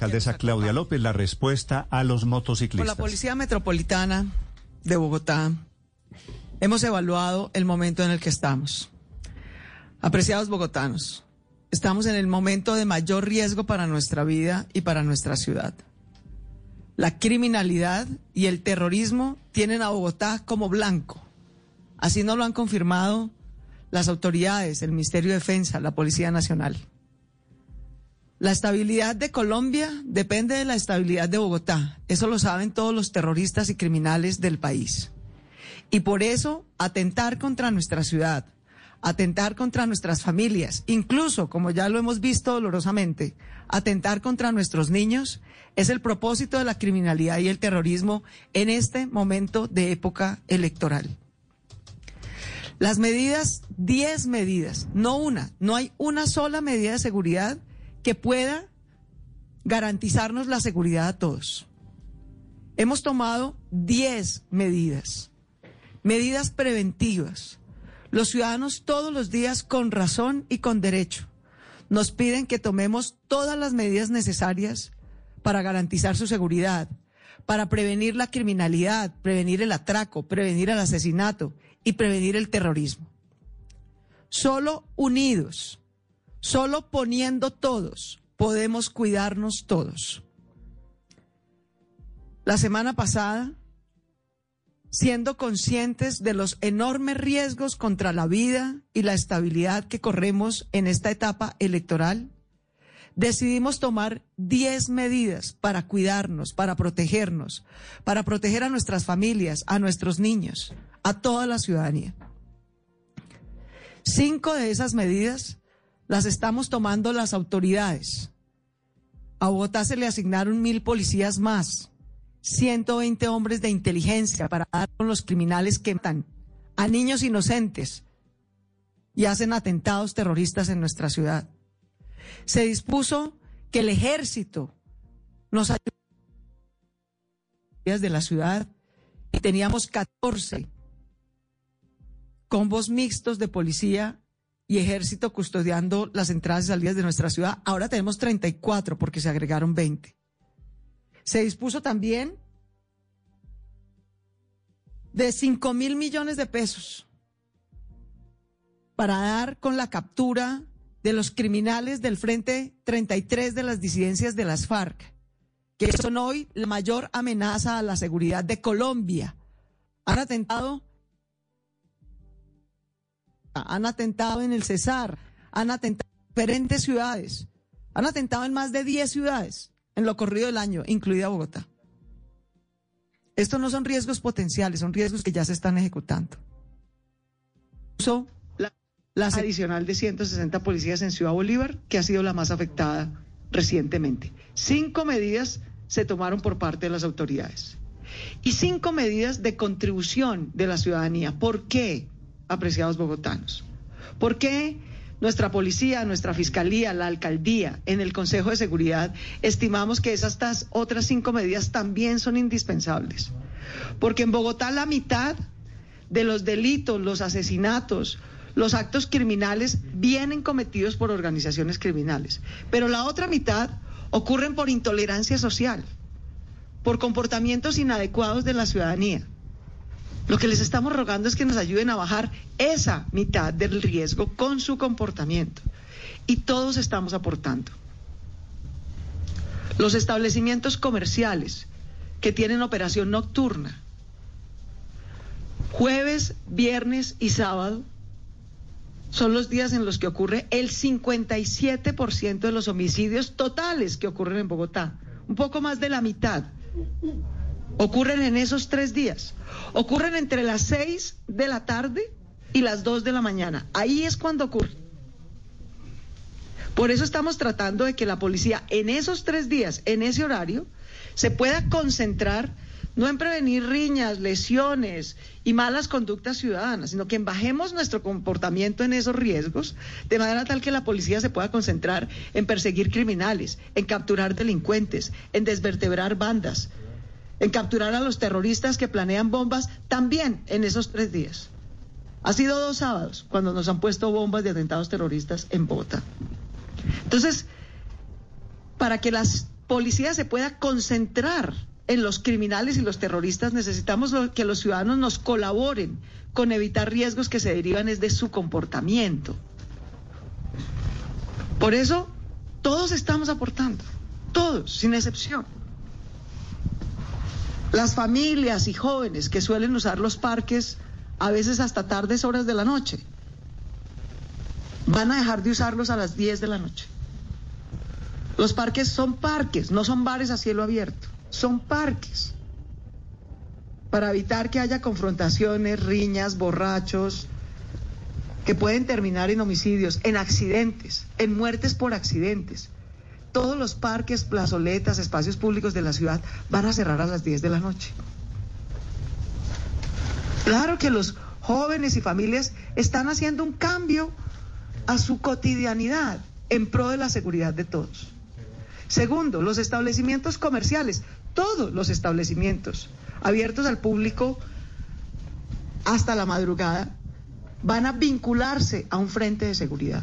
Alcaldesa Claudia López, la respuesta a los motociclistas. Con la Policía Metropolitana de Bogotá hemos evaluado el momento en el que estamos. Apreciados bogotanos, estamos en el momento de mayor riesgo para nuestra vida y para nuestra ciudad. La criminalidad y el terrorismo tienen a Bogotá como blanco. Así nos lo han confirmado las autoridades, el Ministerio de Defensa, la Policía Nacional. La estabilidad de Colombia depende de la estabilidad de Bogotá. Eso lo saben todos los terroristas y criminales del país. Y por eso, atentar contra nuestra ciudad, atentar contra nuestras familias, incluso, como ya lo hemos visto dolorosamente, atentar contra nuestros niños, es el propósito de la criminalidad y el terrorismo en este momento de época electoral. Las medidas, 10 medidas, no una, no hay una sola medida de seguridad que pueda garantizarnos la seguridad a todos. Hemos tomado 10 medidas, medidas preventivas. Los ciudadanos todos los días, con razón y con derecho, nos piden que tomemos todas las medidas necesarias para garantizar su seguridad, para prevenir la criminalidad, prevenir el atraco, prevenir el asesinato y prevenir el terrorismo. Solo unidos Solo poniendo todos podemos cuidarnos todos. La semana pasada, siendo conscientes de los enormes riesgos contra la vida y la estabilidad que corremos en esta etapa electoral, decidimos tomar 10 medidas para cuidarnos, para protegernos, para proteger a nuestras familias, a nuestros niños, a toda la ciudadanía. Cinco de esas medidas las estamos tomando las autoridades. A Bogotá se le asignaron mil policías más, 120 hombres de inteligencia para dar con los criminales que matan a niños inocentes y hacen atentados terroristas en nuestra ciudad. Se dispuso que el ejército nos ayude de la ciudad y teníamos 14 combos mixtos de policía y ejército custodiando las entradas y salidas de nuestra ciudad. Ahora tenemos 34 porque se agregaron 20. Se dispuso también de 5 mil millones de pesos para dar con la captura de los criminales del Frente 33 de las disidencias de las FARC, que son hoy la mayor amenaza a la seguridad de Colombia. Han atentado han atentado en el Cesar, han atentado en diferentes ciudades, han atentado en más de 10 ciudades en lo corrido del año, incluida Bogotá. Estos no son riesgos potenciales, son riesgos que ya se están ejecutando. La, la adicional de 160 policías en Ciudad Bolívar, que ha sido la más afectada recientemente. Cinco medidas se tomaron por parte de las autoridades. Y cinco medidas de contribución de la ciudadanía. ¿Por qué? Apreciados bogotanos. ¿Por qué nuestra policía, nuestra fiscalía, la alcaldía, en el Consejo de Seguridad, estimamos que esas otras cinco medidas también son indispensables? Porque en Bogotá la mitad de los delitos, los asesinatos, los actos criminales vienen cometidos por organizaciones criminales, pero la otra mitad ocurren por intolerancia social, por comportamientos inadecuados de la ciudadanía. Lo que les estamos rogando es que nos ayuden a bajar esa mitad del riesgo con su comportamiento. Y todos estamos aportando. Los establecimientos comerciales que tienen operación nocturna, jueves, viernes y sábado, son los días en los que ocurre el 57% de los homicidios totales que ocurren en Bogotá. Un poco más de la mitad ocurren en esos tres días. Ocurren entre las seis de la tarde y las dos de la mañana. Ahí es cuando ocurre. Por eso estamos tratando de que la policía en esos tres días, en ese horario, se pueda concentrar no en prevenir riñas, lesiones y malas conductas ciudadanas, sino que bajemos nuestro comportamiento en esos riesgos, de manera tal que la policía se pueda concentrar en perseguir criminales, en capturar delincuentes, en desvertebrar bandas, en capturar a los terroristas que planean bombas también en esos tres días. Ha sido dos sábados cuando nos han puesto bombas de atentados terroristas en Bogotá. Entonces, para que la policía se pueda concentrar en los criminales y los terroristas, necesitamos que los ciudadanos nos colaboren con evitar riesgos que se derivan de su comportamiento. Por eso, todos estamos aportando, todos, sin excepción. Las familias y jóvenes que suelen usar los parques a veces hasta tardes horas de la noche, van a dejar de usarlos a las 10 de la noche. Los parques son parques, no son bares a cielo abierto son parques para evitar que haya confrontaciones, riñas, borrachos, que pueden terminar en homicidios, en accidentes, en muertes por accidentes. Todos los parques, plazoletas, espacios públicos de la ciudad van a cerrar a las 10 de la noche. Claro que los jóvenes y familias están haciendo un cambio a su cotidianidad en pro de la seguridad de todos. Segundo, los establecimientos comerciales todos los establecimientos abiertos al público hasta la madrugada van a vincularse a un frente de seguridad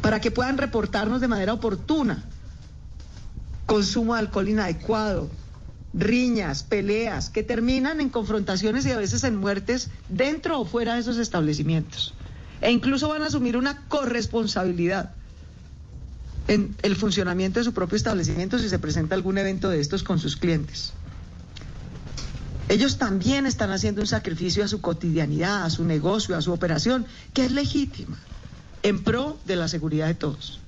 para que puedan reportarnos de manera oportuna consumo de alcohol inadecuado, riñas, peleas, que terminan en confrontaciones y a veces en muertes dentro o fuera de esos establecimientos. E incluso van a asumir una corresponsabilidad en el funcionamiento de su propio establecimiento si se presenta algún evento de estos con sus clientes. Ellos también están haciendo un sacrificio a su cotidianidad, a su negocio, a su operación, que es legítima, en pro de la seguridad de todos.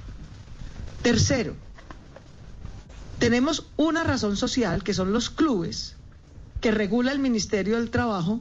Tercero, tenemos una razón social, que son los clubes, que regula el Ministerio del Trabajo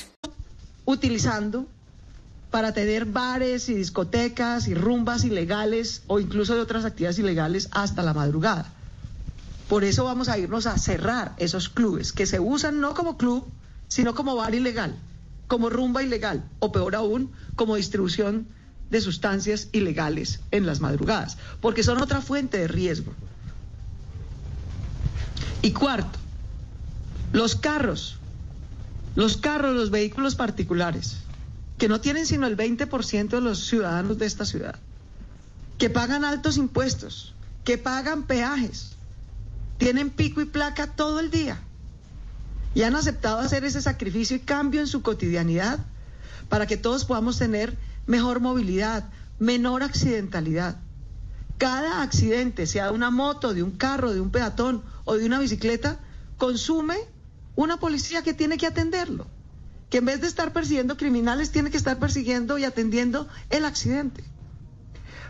utilizando para tener bares y discotecas y rumbas ilegales o incluso de otras actividades ilegales hasta la madrugada. Por eso vamos a irnos a cerrar esos clubes que se usan no como club, sino como bar ilegal, como rumba ilegal o peor aún, como distribución de sustancias ilegales en las madrugadas, porque son otra fuente de riesgo. Y cuarto, los carros los carros, los vehículos particulares, que no tienen sino el 20% de los ciudadanos de esta ciudad, que pagan altos impuestos, que pagan peajes, tienen pico y placa todo el día y han aceptado hacer ese sacrificio y cambio en su cotidianidad para que todos podamos tener mejor movilidad, menor accidentalidad. Cada accidente, sea de una moto, de un carro, de un peatón o de una bicicleta, consume una policía que tiene que atenderlo, que en vez de estar persiguiendo criminales tiene que estar persiguiendo y atendiendo el accidente.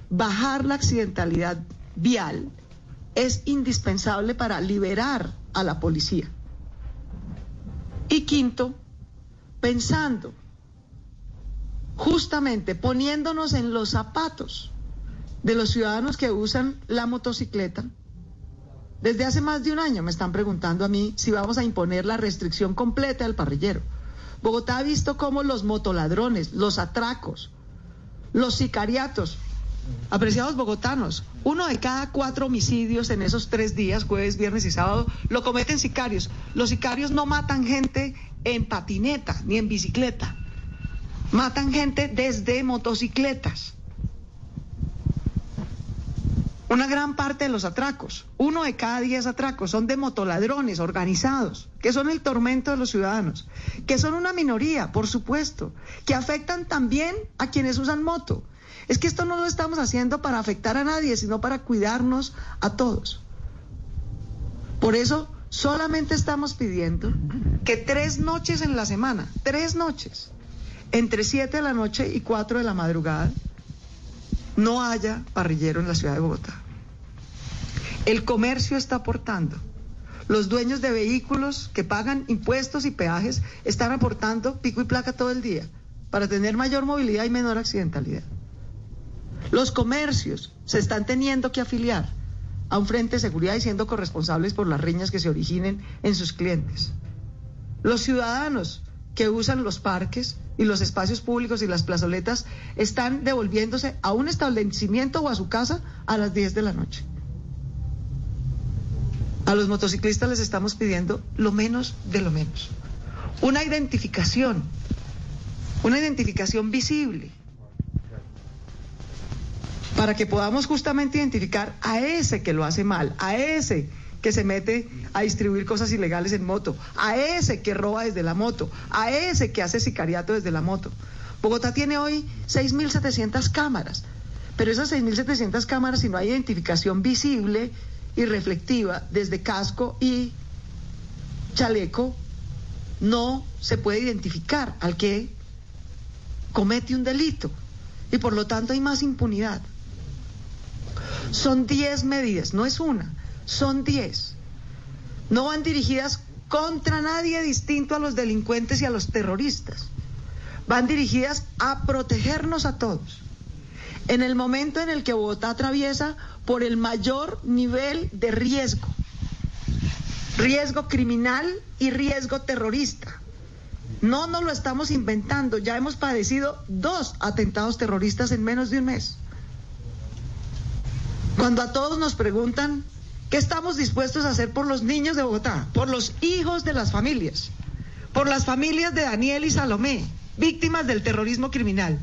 Bajar la accidentalidad vial es indispensable para liberar a la policía. Y quinto, pensando, justamente poniéndonos en los zapatos de los ciudadanos que usan la motocicleta, desde hace más de un año me están preguntando a mí si vamos a imponer la restricción completa al parrillero. Bogotá ha visto cómo los motoladrones, los atracos, los sicariatos, apreciados bogotanos, uno de cada cuatro homicidios en esos tres días, jueves, viernes y sábado, lo cometen sicarios. Los sicarios no matan gente en patineta ni en bicicleta, matan gente desde motocicletas. Una gran parte de los atracos, uno de cada diez atracos, son de motoladrones organizados, que son el tormento de los ciudadanos, que son una minoría, por supuesto, que afectan también a quienes usan moto. Es que esto no lo estamos haciendo para afectar a nadie, sino para cuidarnos a todos. Por eso solamente estamos pidiendo que tres noches en la semana, tres noches, entre siete de la noche y cuatro de la madrugada, no haya parrillero en la ciudad de Bogotá. El comercio está aportando. Los dueños de vehículos que pagan impuestos y peajes están aportando pico y placa todo el día para tener mayor movilidad y menor accidentalidad. Los comercios se están teniendo que afiliar a un frente de seguridad y siendo corresponsables por las riñas que se originen en sus clientes. Los ciudadanos que usan los parques y los espacios públicos y las plazoletas están devolviéndose a un establecimiento o a su casa a las 10 de la noche. A los motociclistas les estamos pidiendo lo menos de lo menos. Una identificación, una identificación visible, para que podamos justamente identificar a ese que lo hace mal, a ese que se mete a distribuir cosas ilegales en moto, a ese que roba desde la moto, a ese que hace sicariato desde la moto. Bogotá tiene hoy 6.700 cámaras, pero esas 6.700 cámaras, si no hay identificación visible y reflectiva desde casco y chaleco, no se puede identificar al que comete un delito y por lo tanto hay más impunidad. Son 10 medidas, no es una, son 10. No van dirigidas contra nadie distinto a los delincuentes y a los terroristas. Van dirigidas a protegernos a todos. En el momento en el que Bogotá atraviesa por el mayor nivel de riesgo, riesgo criminal y riesgo terrorista. No nos lo estamos inventando, ya hemos padecido dos atentados terroristas en menos de un mes. Cuando a todos nos preguntan qué estamos dispuestos a hacer por los niños de Bogotá, por los hijos de las familias, por las familias de Daniel y Salomé, víctimas del terrorismo criminal,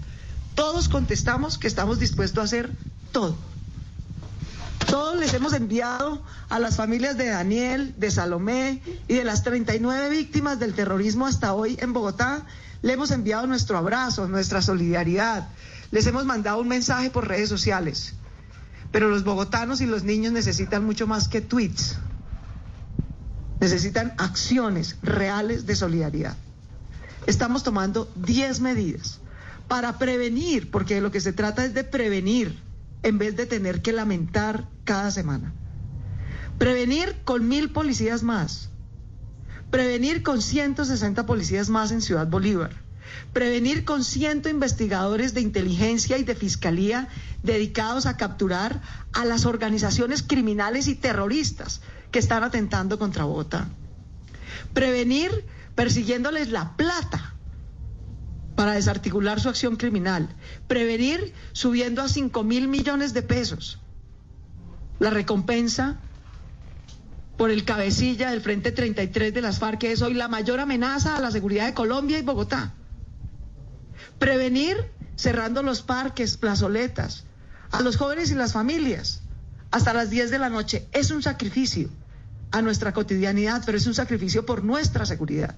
todos contestamos que estamos dispuestos a hacer todo. Todos les hemos enviado a las familias de Daniel, de Salomé y de las 39 víctimas del terrorismo hasta hoy en Bogotá, le hemos enviado nuestro abrazo, nuestra solidaridad. Les hemos mandado un mensaje por redes sociales. Pero los bogotanos y los niños necesitan mucho más que tweets. Necesitan acciones reales de solidaridad. Estamos tomando 10 medidas para prevenir, porque de lo que se trata es de prevenir en vez de tener que lamentar cada semana. Prevenir con mil policías más. Prevenir con 160 policías más en Ciudad Bolívar prevenir con ciento investigadores de inteligencia y de fiscalía dedicados a capturar a las organizaciones criminales y terroristas que están atentando contra Bogotá. Prevenir persiguiéndoles la plata para desarticular su acción criminal. Prevenir subiendo a 5 mil millones de pesos la recompensa por el cabecilla del Frente 33 de las FARC, que es hoy la mayor amenaza a la seguridad de Colombia y Bogotá. Prevenir cerrando los parques, plazoletas, a los jóvenes y las familias hasta las 10 de la noche. Es un sacrificio a nuestra cotidianidad, pero es un sacrificio por nuestra seguridad.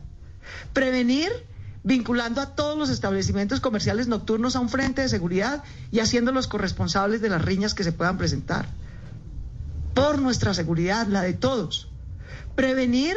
Prevenir vinculando a todos los establecimientos comerciales nocturnos a un frente de seguridad y haciéndolos corresponsables de las riñas que se puedan presentar. Por nuestra seguridad, la de todos. Prevenir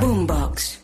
Boombox.